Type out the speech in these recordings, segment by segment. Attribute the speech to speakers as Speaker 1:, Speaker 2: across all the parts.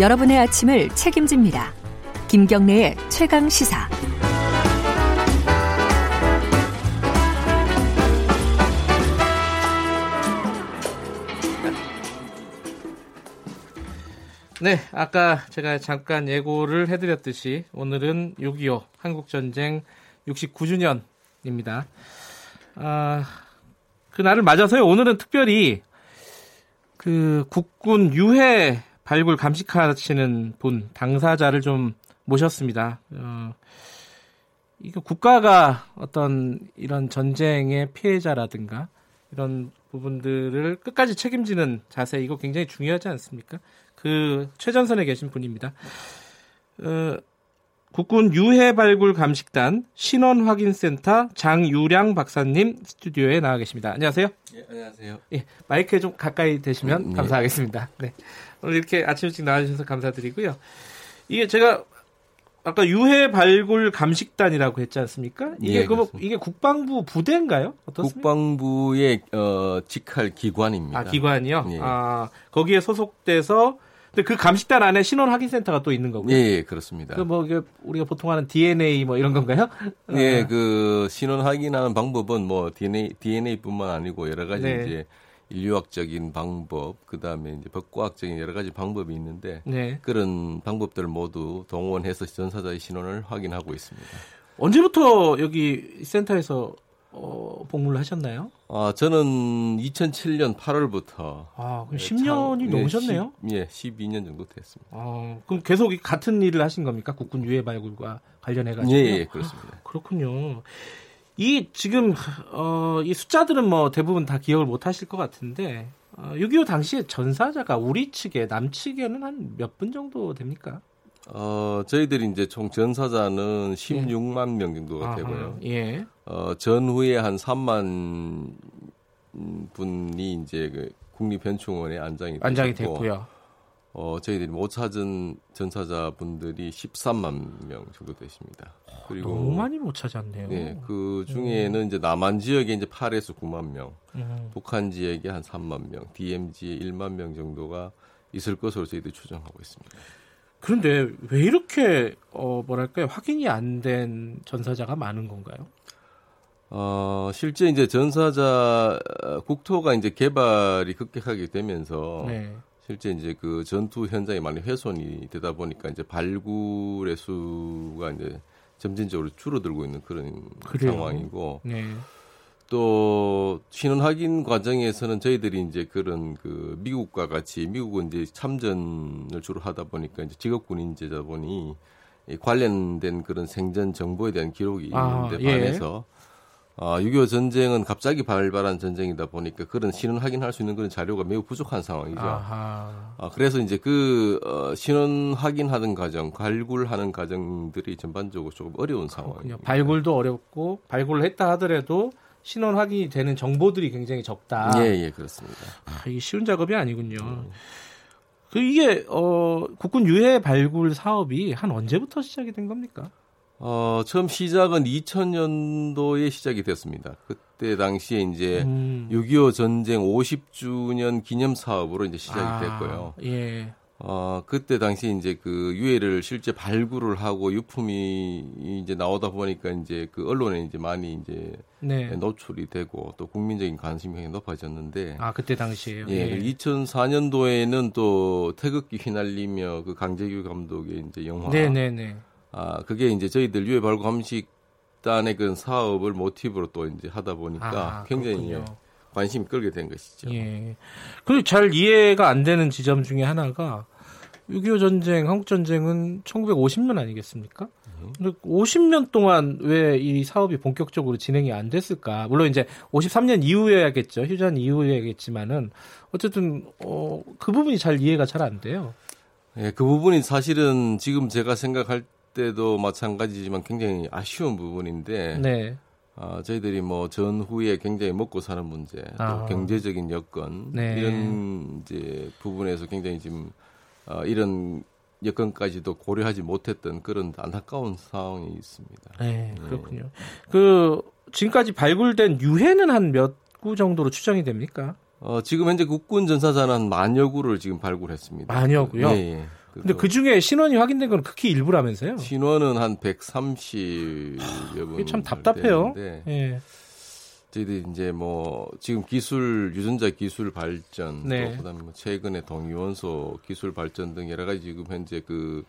Speaker 1: 여러분의 아침을 책임집니다. 김경래의 최강 시사.
Speaker 2: 네, 아까 제가 잠깐 예고를 해드렸듯이 오늘은 6.25 한국전쟁 69주년입니다. 아, 그날을 맞아서요. 오늘은 특별히 그 국군 유해 발굴 감식하시는 분 당사자를 좀 모셨습니다. 어, 이거 국가가 어떤 이런 전쟁의 피해자라든가 이런 부분들을 끝까지 책임지는 자세 이거 굉장히 중요하지 않습니까? 그 최전선에 계신 분입니다. 어, 국군 유해 발굴 감식단 신원 확인 센터 장유량 박사님 스튜디오에 나와 계십니다. 안녕하세요.
Speaker 3: 예, 안녕하세요.
Speaker 2: 예, 마이크에 좀 가까이 대시면
Speaker 3: 음, 예.
Speaker 2: 감사하겠습니다. 네. 오늘 이렇게 아침 일찍 나와주셔서 감사드리고요. 이게 제가 아까 유해 발굴 감식단이라고 했지 않습니까? 이게
Speaker 3: 예,
Speaker 2: 그. 이게 국방부 부대인가요? 어떻습니까?
Speaker 3: 국방부의 어, 직할 기관입니다.
Speaker 2: 아 기관이요.
Speaker 3: 예.
Speaker 2: 아 거기에 소속돼서 근데 그 감식단 안에 신원 확인 센터가 또 있는 거고요.
Speaker 3: 예, 예, 그렇습니다.
Speaker 2: 그뭐 우리가 보통 하는 DNA 뭐 이런 건가요?
Speaker 3: 예,
Speaker 2: 아,
Speaker 3: 그 신원 확인하는 방법은 뭐 DNA DNA뿐만 아니고 여러 가지
Speaker 2: 네.
Speaker 3: 이제 인류학적인 방법, 그 다음에 이제 법과학적인 여러 가지 방법이 있는데
Speaker 2: 네.
Speaker 3: 그런 방법들을 모두 동원해서 전사자의 신원을 확인하고 있습니다.
Speaker 2: 언제부터 여기 센터에서 어, 복무를 하셨나요?
Speaker 3: 아, 저는 2007년 8월부터
Speaker 2: 아, 그럼 10년이 넘으셨네요.
Speaker 3: 예, 12년 정도 됐습니다.
Speaker 2: 어, 그럼 계속 이 같은 일을 하신 겁니까? 국군 유해 발굴과 관련해 가지고.
Speaker 3: 예, 예, 그렇습니다.
Speaker 2: 그렇군요. 이 지금 어, 이 숫자들은 뭐 대부분 다 기억을 못 하실 것 같은데 어, 6.25 당시에 전사자가 우리 측에 남측에는 한 몇 분 정도 됩니까?
Speaker 3: 어, 저희들이 이제 총 전사자는 16만 명 정도가
Speaker 2: 아하,
Speaker 3: 되고요.
Speaker 2: 예.
Speaker 3: 어, 전후에 한 3만 분이 이제 그 국립현충원에 안장이,
Speaker 2: 안장이
Speaker 3: 되셨고,
Speaker 2: 됐고요.
Speaker 3: 어, 저희들이 못 찾은 전사자분들이 13만 명 정도 되십니다. 그리고
Speaker 2: 너무 많이 못 찾았네요.
Speaker 3: 네, 그 중에는 이제 남한 지역에 이제 8에서 9만 명,
Speaker 2: 음.
Speaker 3: 북한 지역에 한 3만 명, DMZ에 1만 명 정도가 있을 것으로 저희들이 추정하고 있습니다.
Speaker 2: 그런데 왜 이렇게 어 뭐랄까요 확인이 안 된 전사자가 많은 건가요?
Speaker 3: 어, 실제 이제 전사자 어, 국토가 이제 개발이 급격하게 되면서
Speaker 2: 네.
Speaker 3: 실제 이제 그 전투 현장이 많이 훼손이 되다 보니까 이제 발굴의 수가 이제 점진적으로 줄어들고 있는 그런
Speaker 2: 그래요?
Speaker 3: 상황이고
Speaker 2: 네.
Speaker 3: 또 신원 확인 과정에서는 저희들이 이제 그런 그 미국과 같이 미국은 이제 참전을 주로 하다 보니까 이제 직업 군 인재다 보니 이 관련된 그런 생전 정보에 대한 기록이
Speaker 2: 아,
Speaker 3: 있는데
Speaker 2: 예.
Speaker 3: 반해서 아, 6.25 전쟁은 갑자기 발발한 전쟁이다 보니까 그런 신원 확인할 수 있는 그런 자료가 매우 부족한 상황이죠.
Speaker 2: 아하.
Speaker 3: 아, 그래서 이제 그 어, 신원 확인하는 과정, 발굴하는 과정들이 전반적으로 조금 어려운. 상황입니다.
Speaker 2: 발굴도 어렵고 발굴을 했다 하더라도 신원 확인이 되는 정보들이 굉장히 적다.
Speaker 3: 예, 예, 그렇습니다.
Speaker 2: 아, 이게 쉬운 작업이 아니군요. 그 이게 어 국군 유해 발굴 사업이 한 언제부터 시작이 된 겁니까?
Speaker 3: 어, 처음 시작은 2000년도에 시작이 됐습니다. 그때 당시에 이제
Speaker 2: 음.
Speaker 3: 6.25 전쟁 50주년 기념 사업으로 이제 시작이
Speaker 2: 아,
Speaker 3: 됐고요.
Speaker 2: 예.
Speaker 3: 어, 그때 당시 이제 그 유해를 실제 발굴을 하고 유품이 이제 나오다 보니까 이제 그 언론에 이제 많이 이제
Speaker 2: 네.
Speaker 3: 노출이 되고 또 국민적인 관심이 높아졌는데
Speaker 2: 아 그때 당시에요.
Speaker 3: 예, 2004년도에는 또 태극기 휘날리며 그 강재규 감독의 이제 영화
Speaker 2: 네 네 네.
Speaker 3: 아, 그게 이제 저희들 유해 발굴 감식단의 그런 사업을 모티브로 또 이제 하다 보니까
Speaker 2: 아,
Speaker 3: 굉장히. 관심이 끌게 된 것이죠.
Speaker 2: 예. 그리고 잘 이해가 안 되는 지점 중에 하나가 6.25 전쟁, 한국 전쟁은 1950년 아니겠습니까? 근데 50년 동안 왜 이 사업이 본격적으로 진행이 안 됐을까? 물론 이제 53년 이후여야겠죠. 휴전 이후여야겠지만은 어쨌든 어, 그 부분이 잘 이해가 잘 안 돼요.
Speaker 3: 예, 그 부분이 사실은 지금 제가 생각할 때도 마찬가지지만 굉장히 아쉬운 부분인데
Speaker 2: 네.
Speaker 3: 아, 저희들이 뭐 전후에 굉장히 먹고 사는 문제, 또
Speaker 2: 아.
Speaker 3: 경제적인 여건
Speaker 2: 네.
Speaker 3: 이런 이제 부분에서 굉장히 지금 어, 이런 여건까지도 고려하지 못했던 그런 안타까운 상황이 있습니다.
Speaker 2: 네, 그렇군요. 그 지금까지 발굴된 유해는 한 몇 구 정도로 추정이 됩니까?
Speaker 3: 어, 지금 현재 국군 전사자는 한 만여 구를 지금 발굴했습니다.
Speaker 2: 만여 구요?
Speaker 3: 예, 예.
Speaker 2: 근데 그 중에 신원이 확인된 건 극히 일부라면서요?
Speaker 3: 신원은 한 130여 분.
Speaker 2: 참 답답해요. 예.
Speaker 3: 저희들이 이제 뭐 지금 기술 유전자 기술 발전 네. 또 그다음에 뭐 최근에 동위원소 기술 발전 등 여러 가지 지금 현재 그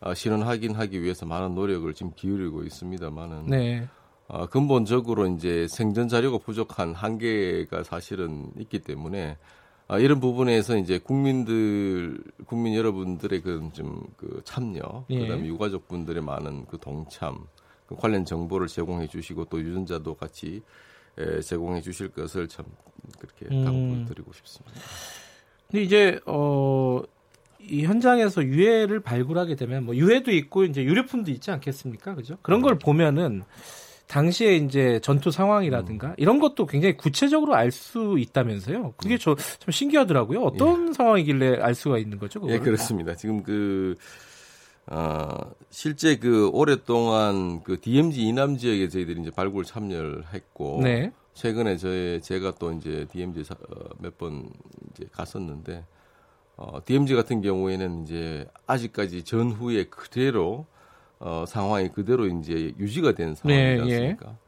Speaker 3: 아, 신원 확인하기 위해서 많은 노력을 지금 기울이고 있습니다만은 네. 아, 근본적으로 이제 생전 자료가 부족한 한계가 사실은 있기 때문에 아, 이런 부분에서 이제 국민들 국민 여러분들의 그좀그 참여 예. 그다음에 유가족 분들의 많은 그 동참 그 관련 정보를 제공해 주시고 또 유전자도 같이 에, 제공해 주실 것을 참 그렇게 음. 당부를 드리고 싶습니다.
Speaker 2: 근데 이제 어. 이 현장에서 유해를 발굴하게 되면 뭐 유해도 있고 이제 유류품도 있지 않겠습니까? 그죠? 그런 걸 네. 보면은 당시에 이제 전투 상황이라든가 음. 이런 것도 굉장히 구체적으로 알 수 있다면서요. 그게 음. 저참 신기하더라고요. 어떤 예. 상황이길래 알 수가 있는 거죠?
Speaker 3: 그걸? 예, 그렇습니다. 지금 그 어, 실제 그 오랫동안 그 DMZ 이남 지역에 저희들이 이제 발굴 참여를 했고 네. 최근에 저희 제가 또 이제 DMZ 어, 몇번 이제 갔었는데 어, DMZ 같은 경우에는 이제 아직까지 전후에 그대로 어, 상황이 그대로 이제 유지가 된 상황이지 네, 예. 않습니까? 예.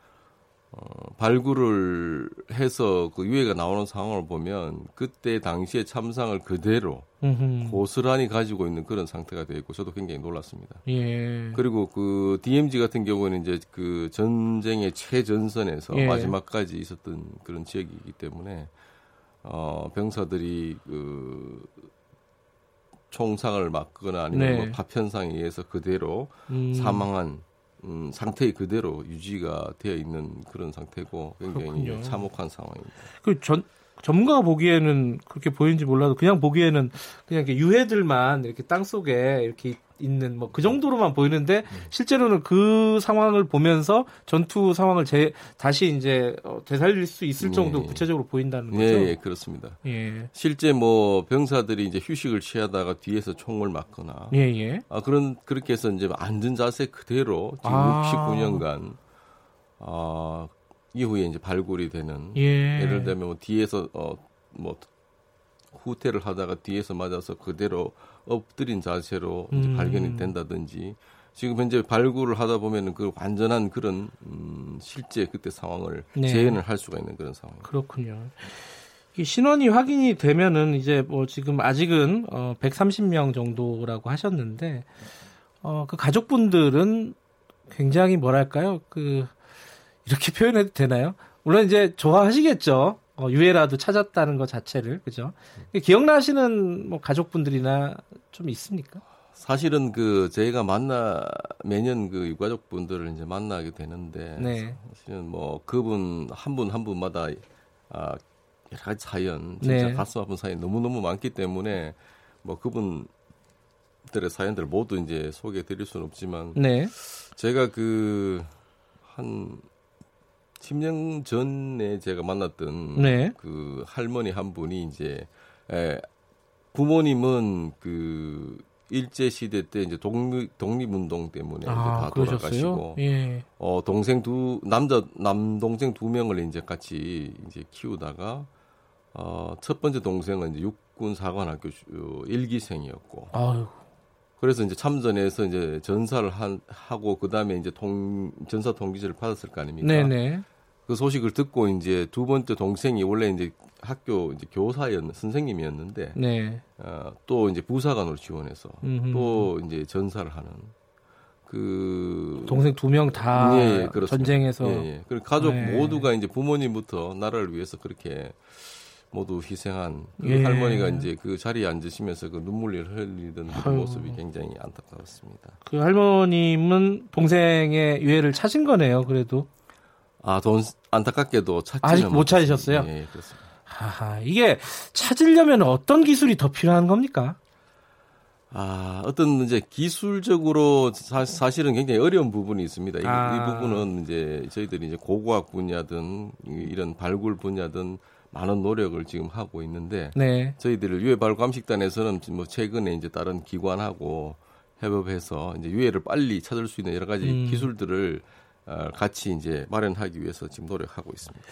Speaker 3: 어, 발굴을 해서 그 유해가 나오는 상황을 보면 그때 당시의 참상을 그대로 음흠. 고스란히 가지고 있는 그런 상태가 되어 있고 저도 굉장히 놀랐습니다. 예. 그리고 그 DMZ 같은 경우는 이제 그 전쟁의 최전선에서 예. 마지막까지 있었던 그런 지역이기 때문에 어, 병사들이 그 총상을 맞거나 아니면 네. 뭐 파편상에 의해서 그대로 음. 사망한 음, 상태 그대로 유지가 되어 있는 그런 상태고 굉장히 그렇군요. 참혹한 상황입니다.
Speaker 2: 그 전, 전문가가 보기에는 그렇게 보이는지 몰라도 그냥 보기에는 그냥 이렇게 유해들만 이렇게 땅 속에 이렇게 있는 뭐 그 정도로만 보이는데 실제로는 그 상황을 보면서 전투 상황을 제 다시 이제 어, 되살릴 수 있을 정도 로 예. 구체적으로 보인다는 거죠.
Speaker 3: 예, 예 그렇습니다. 예. 실제 뭐 병사들이 이제 휴식을 취하다가 뒤에서 총을 맞거나 예, 예. 아 그런 그렇게 해서 이제 앉은 자세 그대로 지금 아. 69년간 아 이후에 이제 발굴이 되는 예. 예를 들면 뭐 뒤에서 어뭐 후퇴를 하다가 뒤에서 맞아서 그대로 엎드린 자세로 음. 발견이 된다든지 지금 현재 발굴을 하다 보면은 그 완전한 그런 음, 실제 그때 상황을 네. 재현을 할 수가 있는 그런 상황입니다.
Speaker 2: 그렇군요. 이 신원이 확인이 되면은 이제 뭐 지금 아직은 어 130명 정도라고 하셨는데 어그 가족분들은 굉장히 뭐랄까요? 그 이렇게 표현해도 되나요? 물론 이제 좋아하시겠죠. 어, 유해라도 찾았다는 것 자체를 그죠? 기억나시는 뭐 가족분들이나 좀 있습니까?
Speaker 3: 사실은 그 저희가 만나 매년 그 유가족 분들을 이제 만나게 되는데 네. 사실은 뭐 그분 한 분한 분마다 아 여러 가지 사연 진짜 네. 가슴 아픈 사연 너무 너무 많기 때문에 뭐 그분들의 사연들 모두 이제 소개해 드릴 수는 없지만 네. 제가 그 한 10년 전에 제가 만났던 네. 그 할머니 한 분이 이제 에, 부모님은 그 일제 시대 때 이제 독립 독립운동 때문에 아, 이제 다 돌아가시고 예. 어 동생 두 남자 남동생 두 명을 이제 같이 이제 키우다가 어첫 번째 동생은 이제 육군 사관학교 일기생이었고 아유. 그래서 이제 참전해서 이제 전사를 한, 하고 그 다음에 이제 통 전사 통지서를 받았을 거 아닙니까? 네네. 그 소식을 듣고 이제 두 번째 동생이 원래 이제 학교 이제 교사였는 선생님이었는데 네. 어, 또 이제 부사관으로 지원해서 음흠. 또 이제 전사를 하는 그
Speaker 2: 동생 두 명다 예, 예, 전쟁에서 예, 예.
Speaker 3: 그리고 가족 네. 모두가 이제 부모님부터 나라를 위해서 그렇게 모두 희생한 그 예. 할머니가 이제 그 자리에 앉으시면서 그 눈물을 흘리던 그 모습이 굉장히 안타까웠습니다.
Speaker 2: 그 할머님은 동생의 유해를 찾은 거네요. 그래도
Speaker 3: 아, 돈 안타깝게도 찾지
Speaker 2: 아직 못 찾으셨어요? 예, 그렇습니다. 하하, 이게 찾으려면 어떤 기술이 더 필요한 겁니까?
Speaker 3: 아, 어떤 이제 기술적으로 사, 실은 굉장히 어려운 부분이 있습니다. 이, 아. 이 부분은 이제 저희들이 이제 고고학 분야든 이런 발굴 분야든 많은 노력을 지금 하고 있는데 네. 저희들 유해 발굴 감식단에서는 뭐 최근에 이제 다른 기관하고 협업해서 이제 유해를 빨리 찾을 수 있는 여러 가지 음. 기술들을 어, 같이 이제 마련하기 위해서 지금 노력하고 있습니다.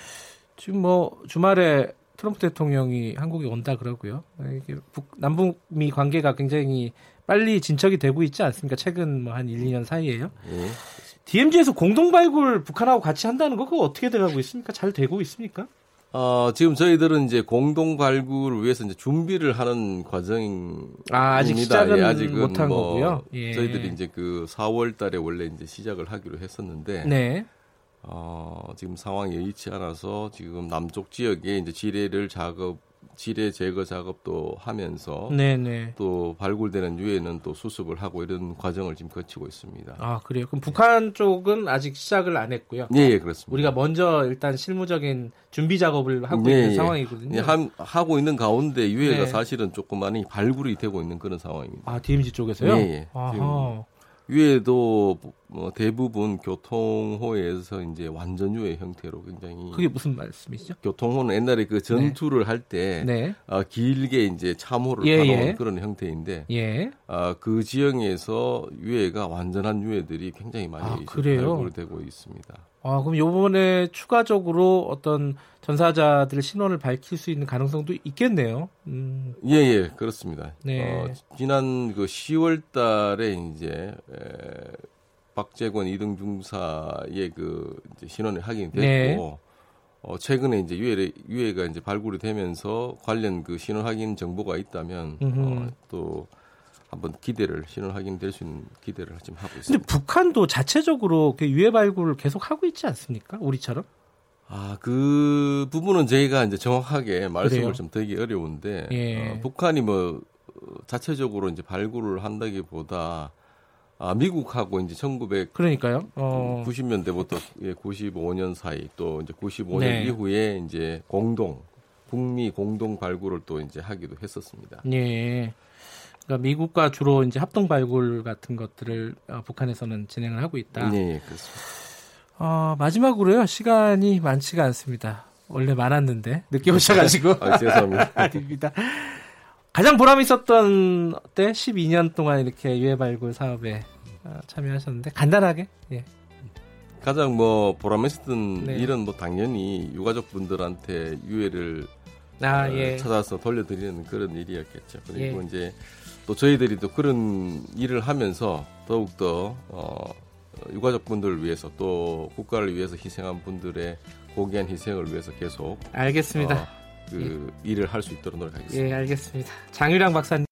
Speaker 2: 지금 뭐 주말에 트럼프 대통령이 한국에 온다 그러고요. 이게 북, 남북미 관계가 굉장히 빨리 진척이 되고 있지 않습니까? 최근 뭐 한 1, 2년 사이에요.
Speaker 3: 예.
Speaker 2: DMZ에서 공동 발굴 북한하고 같이 한다는 거 그거 어떻게 돼가고 있습니까? 잘 되고 있습니까?
Speaker 3: 어, 지금 저희들은 이제 공동 발굴을 위해서 이제 준비를 하는 과정입니다.
Speaker 2: 아, 아직 시작은
Speaker 3: 예, 아직은
Speaker 2: 못한
Speaker 3: 뭐
Speaker 2: 거고요. 예.
Speaker 3: 저희들이 이제 그 4월 달에 원래 이제 시작을 하기로 했었는데
Speaker 2: 네.
Speaker 3: 어, 지금 상황이 여의치 않아서 지금 남쪽 지역에 이제 지뢰를 작업, 지뢰 제거 작업도 하면서
Speaker 2: 네네.
Speaker 3: 또 발굴되는 유해는 또 수습을 하고 이런 과정을 지금 거치고 있습니다.
Speaker 2: 아 그래요. 그럼 북한 쪽은 아직 시작을 안 했고요.
Speaker 3: 예, 예, 그렇습니다.
Speaker 2: 우리가 먼저 일단 실무적인 준비 작업을 하고
Speaker 3: 예,
Speaker 2: 있는
Speaker 3: 예.
Speaker 2: 상황이거든요.
Speaker 3: 예, 함- 하고 있는 가운데 유해가
Speaker 2: 네.
Speaker 3: 사실은 조금 많이 발굴이 되고 있는 그런 상황입니다.
Speaker 2: 아 DMZ 쪽에서요?
Speaker 3: 예, 예.
Speaker 2: 아하.
Speaker 3: 유해도 뭐 대부분 교통호에서 이제 완전 유해 형태로 굉장히
Speaker 2: 그게 무슨 말씀이시죠?
Speaker 3: 교통호는 옛날에 그 전투를 할때
Speaker 2: 네.
Speaker 3: 어, 길게 이제 참호를
Speaker 2: 예,
Speaker 3: 파놓은
Speaker 2: 예.
Speaker 3: 그런 형태인데
Speaker 2: 예.
Speaker 3: 어, 그 지형에서 유해가 완전한 유해들이 굉장히 많이
Speaker 2: 아?
Speaker 3: 발굴되고 있습니다.
Speaker 2: 아 그럼 요번에 추가적으로 어떤 전사자들의 신원을 밝힐 수 있는 가능성도 있겠네요. 음.
Speaker 3: 예, 예, 그렇습니다.
Speaker 2: 네.
Speaker 3: 어, 지난 그 10월 달에 이제 에, 박재권 이등 중사의 그 이제 신원이 확인이 됐고
Speaker 2: 네.
Speaker 3: 어, 최근에 이제 유해 유해가 이제 발굴이 되면서 관련 그 신원 확인 정보가 있다면 어,
Speaker 2: 음흠.
Speaker 3: 또 한번 기대를 신원 확인될 수 있는 기대를 지금 하고
Speaker 2: 근데
Speaker 3: 있습니다.
Speaker 2: 북한도 자체적으로 그 유해 발굴을 계속 하고 있지 않습니까? 우리처럼?
Speaker 3: 아, 그 부분은 저희가 이제 정확하게 말씀을
Speaker 2: 그래요?
Speaker 3: 좀 드리기 어려운데
Speaker 2: 예.
Speaker 3: 어, 북한이 뭐 어, 자체적으로 이제 발굴을 한다기보다 아, 미국하고 이제 1990년대부터
Speaker 2: 그러니까요. 어.
Speaker 3: 95년 사이 또 이제 95년
Speaker 2: 네.
Speaker 3: 이후에 이제 공동 북미 공동 발굴을 또 이제 하기도 했었습니다.
Speaker 2: 예. 그러니까 미국과 주로 이제 합동 발굴 같은 것들을 어, 북한에서는 진행을 하고 있다.
Speaker 3: 네, 예, 그렇습니다.
Speaker 2: 어, 마지막으로요. 시간이 많지가 않습니다. 원래 많았는데 늦게 오셔가지고
Speaker 3: 아, 죄송합니다.
Speaker 2: 아닙니다. 가장 보람 있었던 때 12년 동안 이렇게 유해 발굴 사업에 어, 참여하셨는데 간단하게 예.
Speaker 3: 가장 뭐 보람있었던
Speaker 2: 네.
Speaker 3: 일은 뭐 당연히 유가족 분들한테 유해를
Speaker 2: 아
Speaker 3: 어,
Speaker 2: 예.
Speaker 3: 찾아서 돌려드리는 그런 일이었겠죠. 그리고
Speaker 2: 예.
Speaker 3: 이제 또 저희들이 또 그런 일을 하면서 더욱더 어, 유가족분들을 위해서 또 국가를 위해서 희생한 분들의 고귀한 희생을 위해서 계속
Speaker 2: 알겠습니다.
Speaker 3: 어, 그 일을 할 수 있도록 노력하겠습니다.
Speaker 2: 예, 알겠습니다. 장유랑 박사님.